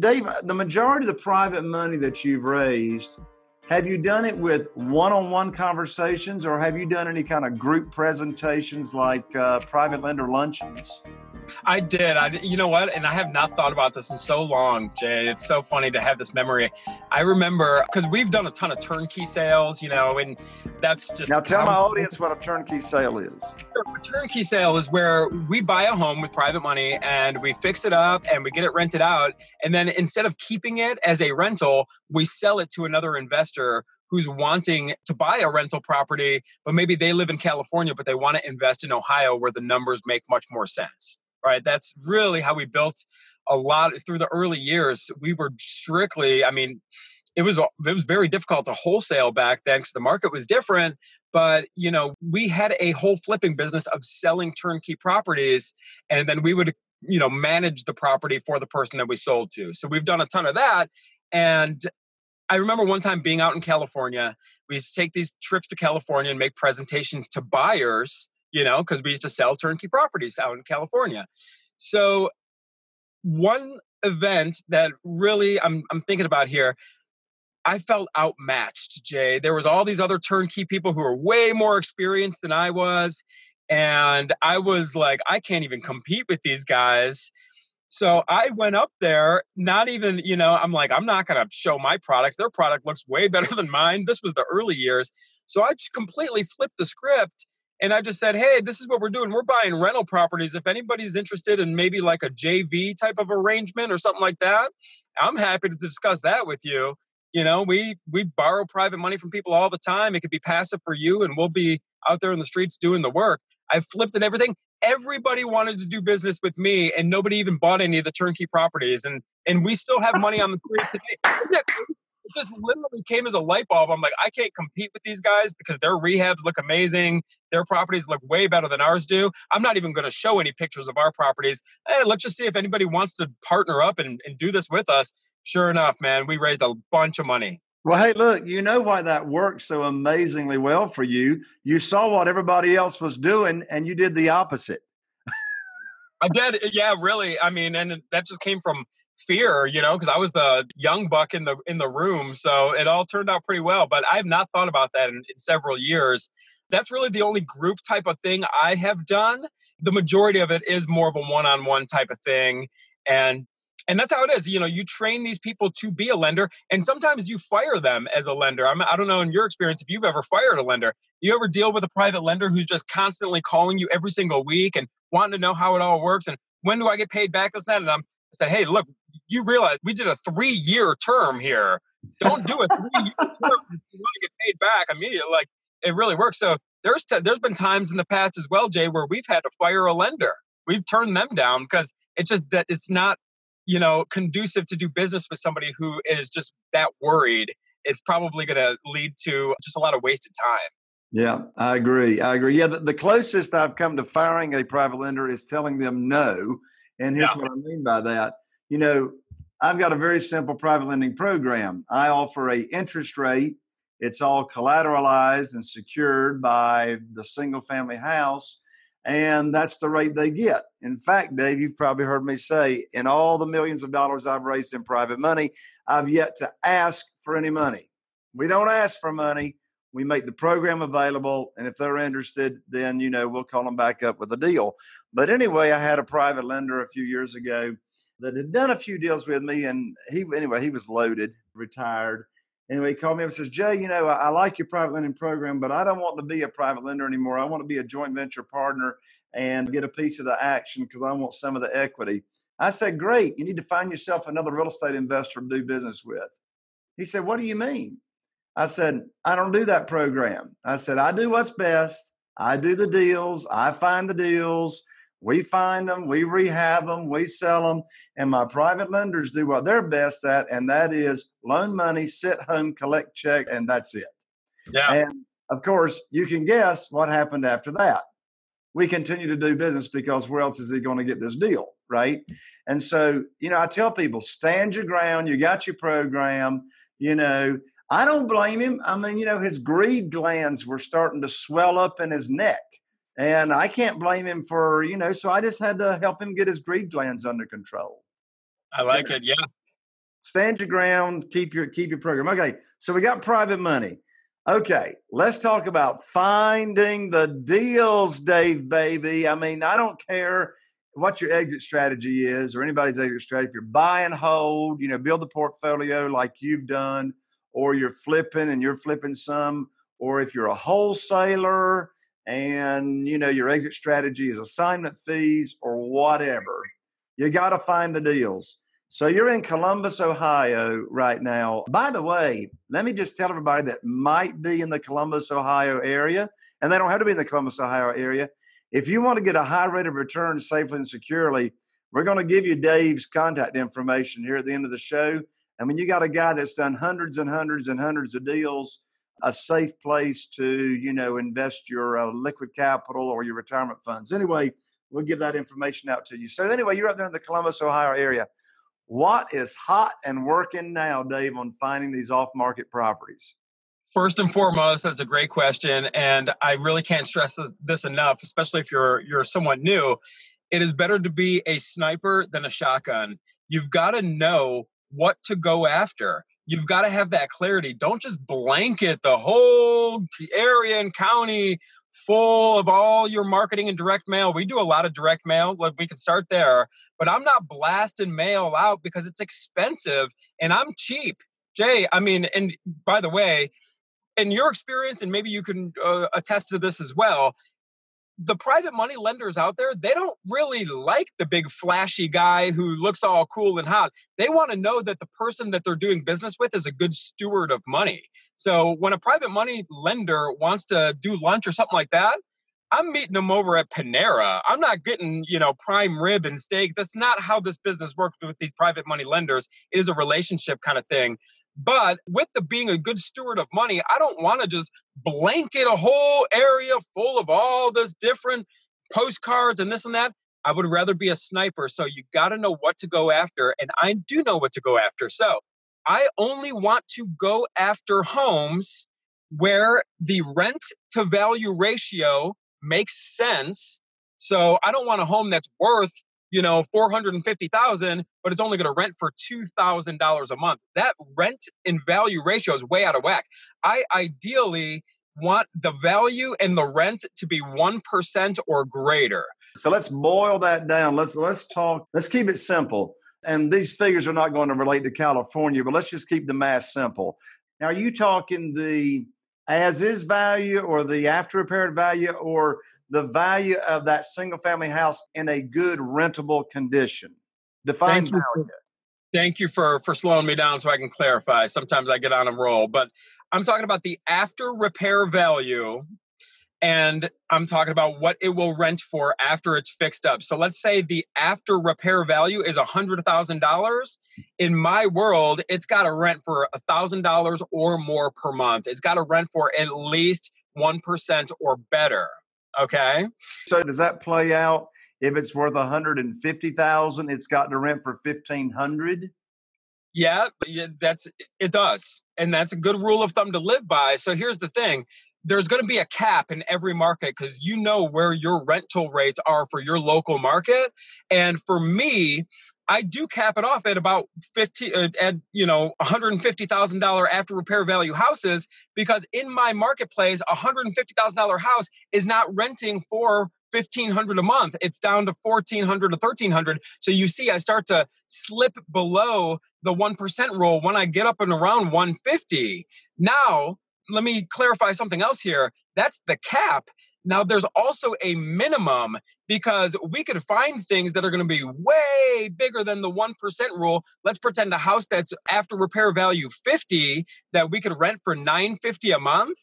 Dave, the majority of the private money that you've raised, have you done it with one-on-one conversations, or have you done any kind of group presentations like uh, private lender luncheons? I did. I you know what? And I have not thought about this in so long, Jay. It's so funny to have this memory. I remember because we've done a ton of turnkey sales, you know, and that's just now. Tell my audience what a turnkey sale is. A turnkey sale is where we buy a home with private money and we fix it up and we get it rented out, and then instead of keeping it as a rental, we sell it to another investor who's wanting to buy a rental property, but maybe they live in California, but they want to invest in Ohio where the numbers make much more sense right? That's really how we built a lot through the early years. We were strictly, I mean, it was it was very difficult to wholesale back then because the market was different. But you know, we had a whole flipping business of selling turnkey properties, and then we would you know manage the property for the person that we sold to. So we've done a ton of that, and I remember one time being out in California. We used to take these trips to California and make presentations to buyers you know, because we used to sell turnkey properties out in California. So one event that really I'm I'm thinking about here, I felt outmatched, Jay. There was all these other turnkey people who were way more experienced than I was. And I was like, I can't even compete with these guys. So I went up there, not even, you know, I'm like, I'm not going to show my product. Their product looks way better than mine. This was the early years. So I just completely flipped the script and I just said, hey, this is what we're doing. We're buying rental properties. If anybody's interested in maybe like a JV type of arrangement or something like that, I'm happy to discuss that with you. You know, we we borrow private money from people all the time. It could be passive for you, and we'll be out there in the streets doing the work. I flipped and everything. Everybody wanted to do business with me, and nobody even bought any of the turnkey properties. And and we still have money on the street today It just literally came as a light bulb. I'm like, I can't compete with these guys because their rehabs look amazing. Their properties look way better than ours do. I'm not even going to show any pictures of our properties. Hey, let's just see if anybody wants to partner up and, and do this with us. Sure enough, man, we raised a bunch of money. Well, hey, look, you know why that worked so amazingly well for you. You saw what everybody else was doing and you did the opposite. I did. Eh, yeah, really. I mean, and that just came from fear, you know, because I was the young buck in the in the room. So it all turned out pretty well. But I have not thought about that in, in several years. That's really the only group type of thing I have done. The majority of it is more of a one-on-one type of thing. And and that's how it is you know you train these people to be a lender and sometimes you fire them as a lender I'm, i don't know in your experience if you've ever fired a lender you ever deal with a private lender who's just constantly calling you every single week and wanting to know how it all works and when do i get paid back this and that and i'm I said, hey, look, you realize we did a three year term here. Don't do a three year term if you want to get paid back immediately. Like it really works. So there's t- there's been times in the past as well, Jay, where we've had to fire a lender. We've turned them down because it's just that it's not you know conducive to do business with somebody who is just that worried. It's probably going to lead to just a lot of wasted time. Yeah, I agree. I agree. Yeah, the, the closest I've come to firing a private lender is telling them no and here's yeah. what I mean by that. You know, I've got a very simple private lending program. I offer a interest rate. It's all collateralized and secured by the single family house. And that's the rate they get. In fact, Dave, you've probably heard me say in all the millions of dollars I've raised in private money, I've yet to ask for any money. We don't ask for money. We make the program available. And if they're interested, then, you know, we'll call them back up with a deal. But anyway, I had a private lender a few years ago that had done a few deals with me, and he anyway he was loaded, retired. Anyway, he called me up and says, Jay, you know, I, I like your private lending program, but I don't want to be a private lender anymore. I want to be a joint venture partner and get a piece of the action because I want some of the equity. I said, Great, you need to find yourself another real estate investor to do business with. He said, What do you mean? I said, I don't do that program. I said, I do what's best. I do the deals. I find the deals. We find them, we rehab them, we sell them, and my private lenders do what they're best at, and that is loan money, sit home, collect check, and that's it. Yeah. And of course, you can guess what happened after that. We continue to do business because where else is he going to get this deal, right? And so, you know, I tell people, stand your ground. You got your program. You know, I don't blame him. I mean, you know, his greed glands were starting to swell up in his neck and I can't blame him for, you know, so I just had to help him get his greed glands under control. I like yeah. it. Yeah. stand your ground, keep your keep your program. Okay, so we got private money. Okay, let's talk about finding the deals, Dave baby. I mean, I don't care what your exit strategy is or anybody's exit strategy. If you're buy and hold, you know, build a portfolio like you've done, or you're flipping and you're flipping some, or if you're a wholesaler and you know your exit strategy is assignment fees or whatever, you got to find the deals. So you're in Columbus, Ohio right now. By the way, let me just tell everybody that might be in the Columbus, Ohio area, and they don't have to be in the Columbus, Ohio area. If you want to get a high rate of return safely and securely, we're going to give you Dave's contact information here at the end of the show. And when you got a guy that's done hundreds and hundreds and hundreds of deals, a safe place to, you know, invest your uh, liquid capital or your retirement funds. Anyway, we'll give that information out to you. So anyway, you're up there in the Columbus, Ohio area. What is hot and working now, Dave, on finding these off market properties? First and foremost, that's a great question, and I really can't stress this enough, especially if you're you're somewhat new. It is better to be a sniper than a shotgun. You've got to know what to go after. You've got to have that clarity. Don't just blanket the whole area and county full of all your marketing and direct mail. We do a lot of direct mail. Like we can start there, but I'm not blasting mail out because it's expensive and I'm cheap. Jay, I mean, and by the way, in your experience, and maybe you can uh, attest to this as well, the private money lenders out there, they don't really like the big flashy guy who looks all cool and hot. They want to know that the person that they're doing business with is a good steward of money. So when a private money lender wants to do lunch or something like that, I'm meeting them over at Panera. I'm not getting, you know, prime rib and steak. That's not how this business works with these private money lenders. It is a relationship kind of thing. But with the being a good steward of money, I don't want to just blanket a whole area full of all this different postcards and this and that. I would rather be a sniper. So you got to know what to go after. And I do know what to go after. So I only want to go after homes where the rent to value ratio makes sense. So I don't want a home that's worth you know, 450,000, but it's only going to rent for $2,000 a month. That rent and value ratio is way out of whack. I ideally want the value and the rent to be 1% or greater. So let's boil that down. Let's let's talk let's keep it simple. And these figures are not going to relate to California, but let's just keep the math simple. Now, are you talking the as is value or the after repaired value or the value of that single family house in a good rentable condition. Define thank value. You thank you for for slowing me down so I can clarify. Sometimes I get on a roll, but I'm talking about the after repair value and I'm talking about what it will rent for after it's fixed up. So let's say the after repair value is $100,000. In my world, it's got to rent for $1,000 or more per month. It's got to rent for at least 1% or better. Okay. So does that play out if it's worth 150,000 it's got to rent for 1500? Yeah, yeah, that's it does. And that's a good rule of thumb to live by. So here's the thing. There's going to be a cap in every market because you know where your rental rates are for your local market. And for me, I do cap it off at about 50 uh, at you know $150,000 after repair value houses because in my marketplace a $150,000 house is not renting for 1500 a month. It's down to 1400 to 1300 so you see I start to slip below the 1% rule when I get up and around 150 now let me clarify something else here. That's the cap now, there's also a minimum because we could find things that are going to be way bigger than the 1% rule. Let's pretend a house that's after repair value 50 that we could rent for 950 a month.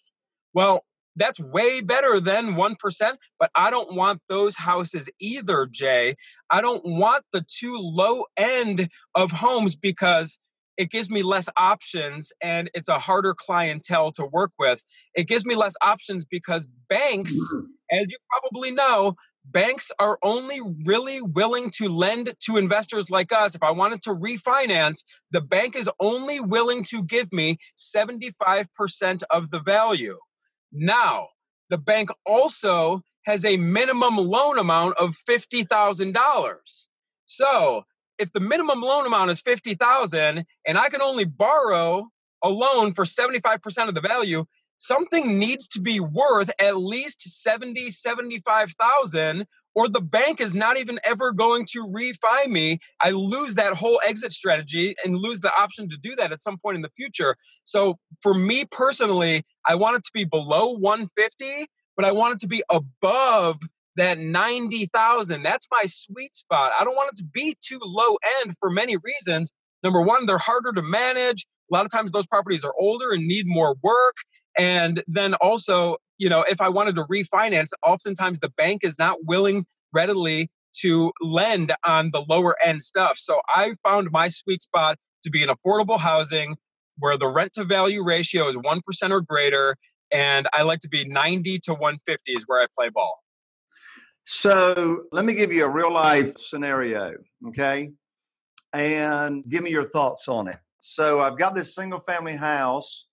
Well, that's way better than 1%, but I don't want those houses either, Jay. I don't want the too low end of homes because it gives me less options and it's a harder clientele to work with. It gives me less options because banks, mm-hmm. as you probably know, banks are only really willing to lend to investors like us. If I wanted to refinance, the bank is only willing to give me 75% of the value. Now, the bank also has a minimum loan amount of $50,000. So if the minimum loan amount is 50,000 and I can only borrow a loan for 75% of the value, something needs to be worth at least 70, 75,000 or the bank is not even ever going to refi me. I lose that whole exit strategy and lose the option to do that at some point in the future. So for me personally, I want it to be below 150, but I want it to be above that 90,000. That's my sweet spot. I don't want it to be too low end for many reasons. Number one, they're harder to manage. A lot of times those properties are older and need more work. And then also, you know, if I wanted to refinance, oftentimes the bank is not willing readily to lend on the lower end stuff. So I found my sweet spot to be in affordable housing where the rent to value ratio is 1% or greater. And I like to be 90 to 150 is where I play ball. So let me give you a real life scenario, okay? And give me your thoughts on it. So I've got this single family house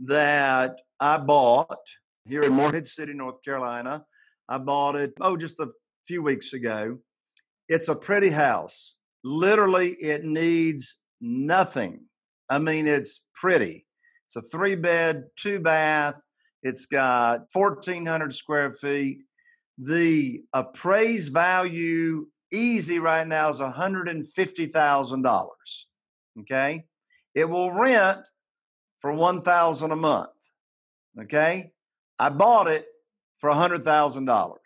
that I bought here in Morehead City, North Carolina. I bought it, oh, just a few weeks ago. It's a pretty house. Literally, it needs nothing. I mean, it's pretty. It's a three bed, two bath. It's got 1,400 square feet. The appraised value easy right now is $150,000. Okay. It will rent for 1000 a month. Okay. I bought it for $100,000.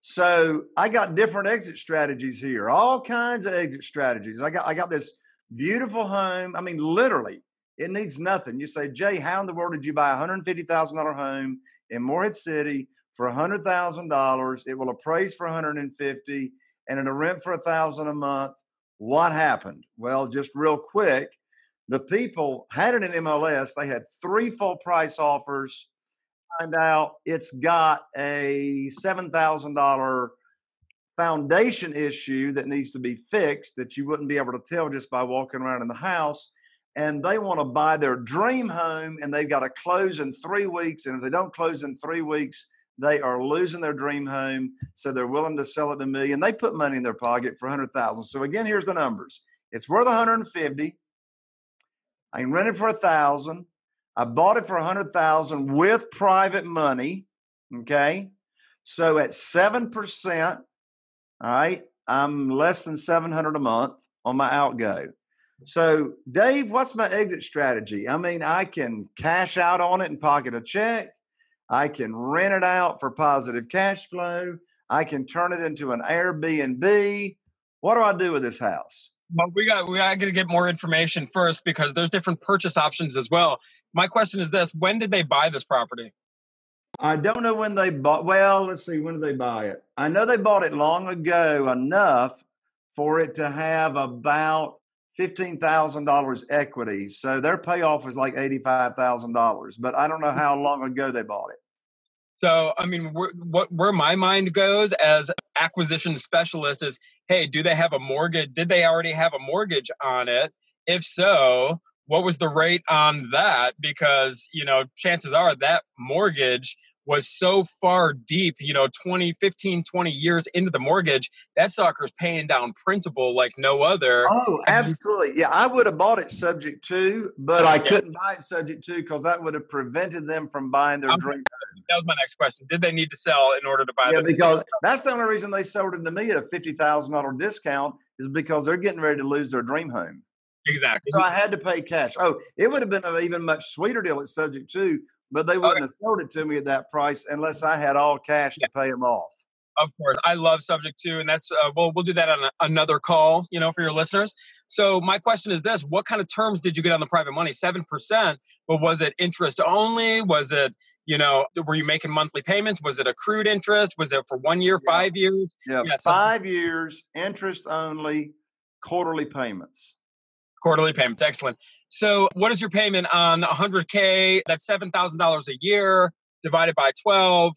So I got different exit strategies here, all kinds of exit strategies. I got I got this beautiful home. I mean, literally, it needs nothing. You say, Jay, how in the world did you buy a hundred fifty thousand dollar home in Morehead City for a hundred thousand dollars? It will appraise for 150 and it'll rent for a thousand a month. What happened? Well, just real quick, the people had it in MLS. They had three full price offers. Find out it's got a seven thousand dollar foundation issue that needs to be fixed that you wouldn't be able to tell just by walking around in the house. And they want to buy their dream home and they've got to close in three weeks. And if they don't close in three weeks, they are losing their dream home. So they're willing to sell it to me, and They put money in their pocket for 100,000. So again, here's the numbers. It's worth 150. I can rent it for a thousand. I bought it for a hundred thousand with private money. Okay. So at seven percent, all right, I'm less than 700 a month on my outgo. So, Dave, what's my exit strategy? I mean, I can cash out on it and pocket a check. I can rent it out for positive cash flow. I can turn it into an Airbnb. What do I do with this house? Well, we got we got to get more information first because there's different purchase options as well. My question is this: When did they buy this property? I don't know when they bought. Well, let's see. When did they buy it? I know they bought it long ago enough for it to have about fifteen thousand dollars equity. So their payoff was like eighty-five thousand dollars. But I don't know how long ago they bought it. So, I mean, what where my mind goes as acquisition specialist is, hey, do they have a mortgage? Did they already have a mortgage on it? If so, what was the rate on that? Because you know, chances are that mortgage was so far deep, you know, 20, 15, 20 years into the mortgage, that sucker's paying down principal like no other. Oh, absolutely. Yeah, I would have bought it subject to, but I yeah. couldn't buy it subject to because that would have prevented them from buying their dream. That was my next question. Did they need to sell in order to buy Yeah, because that's the only reason they sold it to me at a $50,000 discount is because they're getting ready to lose their dream home. Exactly. So I had to pay cash. Oh, it would have been an even much sweeter deal at subject to but they wouldn't okay. have sold it to me at that price unless I had all cash yeah. to pay them off. Of course, I love subject to, and that's uh, well, we'll do that on a, another call, you know, for your listeners. So my question is this: What kind of terms did you get on the private money? Seven percent, but was it interest only? Was it, you know, were you making monthly payments? Was it accrued interest? Was it for one year, yeah. five years? Yeah, yeah five years, interest only, quarterly payments. Quarterly payments, excellent. So, what is your payment on 100K? That's $7,000 a year divided by 12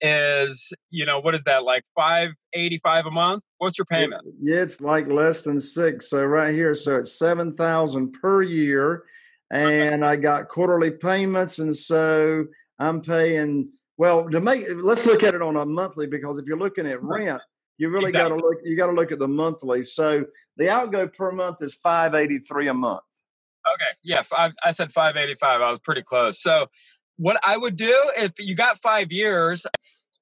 is, you know, what is that like 585 a month? What's your payment? Yeah, it's like less than six. So, right here, so it's 7,000 per year. And I got quarterly payments. And so I'm paying, well, to make, let's look at it on a monthly because if you're looking at rent, You really exactly. got to look. You got to look at the monthly. So the outgo per month is five eighty three a month. Okay, yeah, five, I said five eighty five. I was pretty close. So what I would do if you got five years,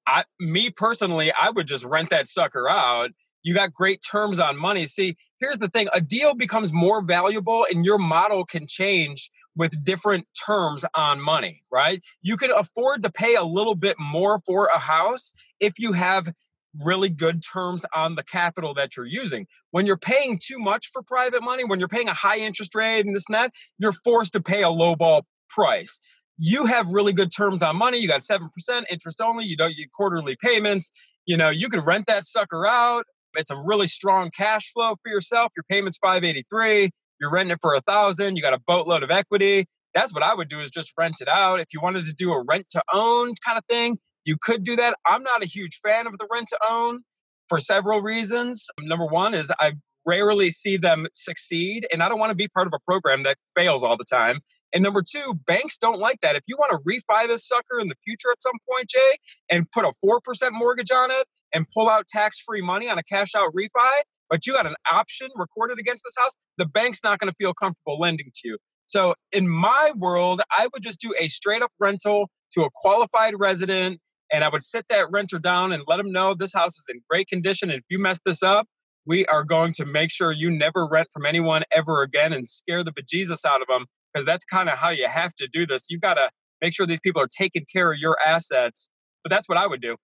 I me personally, I would just rent that sucker out. You got great terms on money. See, here's the thing: a deal becomes more valuable, and your model can change with different terms on money. Right? You can afford to pay a little bit more for a house if you have really good terms on the capital that you're using. When you're paying too much for private money, when you're paying a high interest rate and this and that, you're forced to pay a low ball price. You have really good terms on money. You got 7% interest only. You don't get quarterly payments. You know, you could rent that sucker out. It's a really strong cash flow for yourself. Your payment's 583. You're renting it for a thousand. You got a boatload of equity. That's what I would do is just rent it out. If you wanted to do a rent to own kind of thing, you could do that. I'm not a huge fan of the rent to own for several reasons. Number one is I rarely see them succeed, and I don't want to be part of a program that fails all the time. And number two, banks don't like that. If you want to refi this sucker in the future at some point, Jay, and put a 4% mortgage on it and pull out tax free money on a cash out refi, but you got an option recorded against this house, the bank's not going to feel comfortable lending to you. So in my world, I would just do a straight up rental to a qualified resident and I would sit that renter down and let them know this house is in great condition. And if you mess this up, we are going to make sure you never rent from anyone ever again and scare the bejesus out of them because that's kind of how you have to do this. You've got to make sure these people are taking care of your assets. But that's what I would do.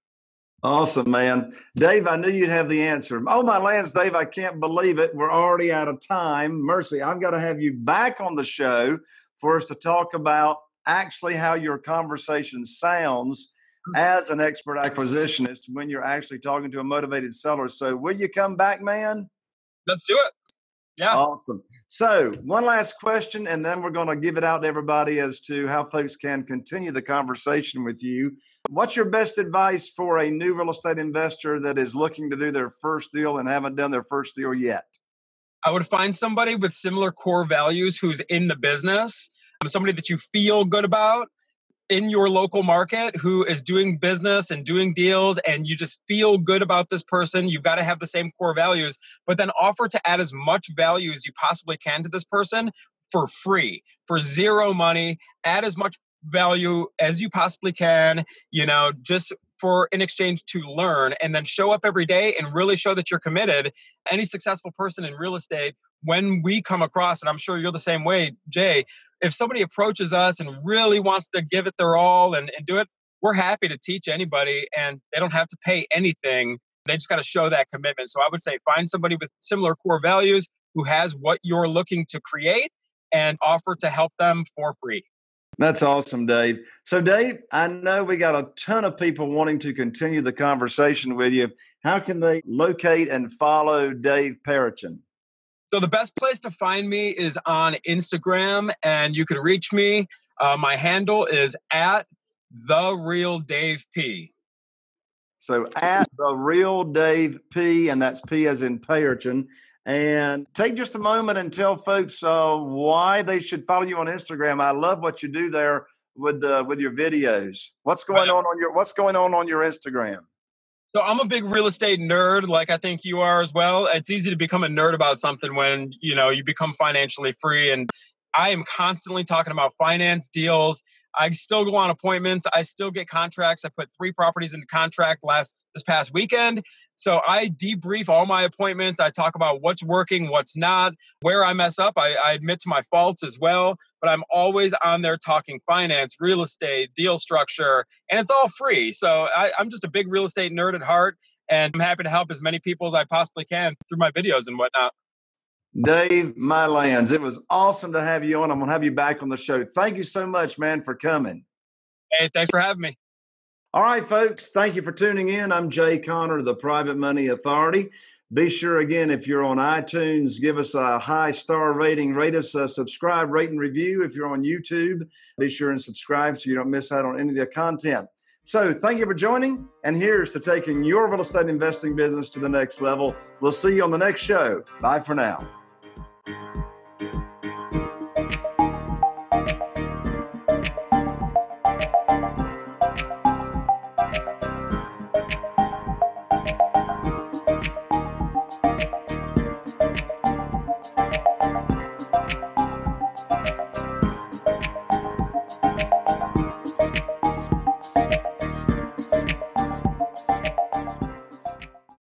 Awesome, man. Dave, I knew you'd have the answer. Oh, my lands, Dave, I can't believe it. We're already out of time. Mercy, I've got to have you back on the show for us to talk about actually how your conversation sounds as an expert acquisitionist when you're actually talking to a motivated seller. So, will you come back, man? Let's do it. Yeah. Awesome. So, one last question, and then we're going to give it out to everybody as to how folks can continue the conversation with you. What's your best advice for a new real estate investor that is looking to do their first deal and haven't done their first deal yet? I would find somebody with similar core values who's in the business, somebody that you feel good about, in your local market who is doing business and doing deals and you just feel good about this person you've got to have the same core values but then offer to add as much value as you possibly can to this person for free for zero money add as much value as you possibly can you know just for in exchange to learn and then show up every day and really show that you're committed. Any successful person in real estate when we come across and i'm sure you're the same way jay if somebody approaches us and really wants to give it their all and, and do it, we're happy to teach anybody and they don't have to pay anything. They just got to show that commitment. So I would say find somebody with similar core values who has what you're looking to create and offer to help them for free. That's awesome, Dave. So, Dave, I know we got a ton of people wanting to continue the conversation with you. How can they locate and follow Dave Payerchin? So the best place to find me is on Instagram, and you can reach me. Uh, my handle is at the real Dave P. So at the real Dave P, and that's P as in Payerchin. And take just a moment and tell folks uh, why they should follow you on Instagram. I love what you do there with the with your videos. What's going on on your What's going on on your Instagram? So I'm a big real estate nerd, like I think you are as well. It's easy to become a nerd about something when you know you become financially free, and I am constantly talking about finance deals. I still go on appointments. I still get contracts. I put three properties into contract last this past weekend. So I debrief all my appointments. I talk about what's working, what's not, where I mess up. I, I admit to my faults as well. But I'm always on there talking finance, real estate, deal structure, and it's all free. So I, I'm just a big real estate nerd at heart, and I'm happy to help as many people as I possibly can through my videos and whatnot. Dave Mylands, it was awesome to have you on. I'm going to have you back on the show. Thank you so much, man, for coming. Hey, thanks for having me. All right, folks, thank you for tuning in. I'm Jay Conner, the Private Money Authority. Be sure, again, if you're on iTunes, give us a high star rating, rate us, a subscribe, rate, and review. If you're on YouTube, be sure and subscribe so you don't miss out on any of the content. So, thank you for joining. And here's to taking your real estate investing business to the next level. We'll see you on the next show. Bye for now thank you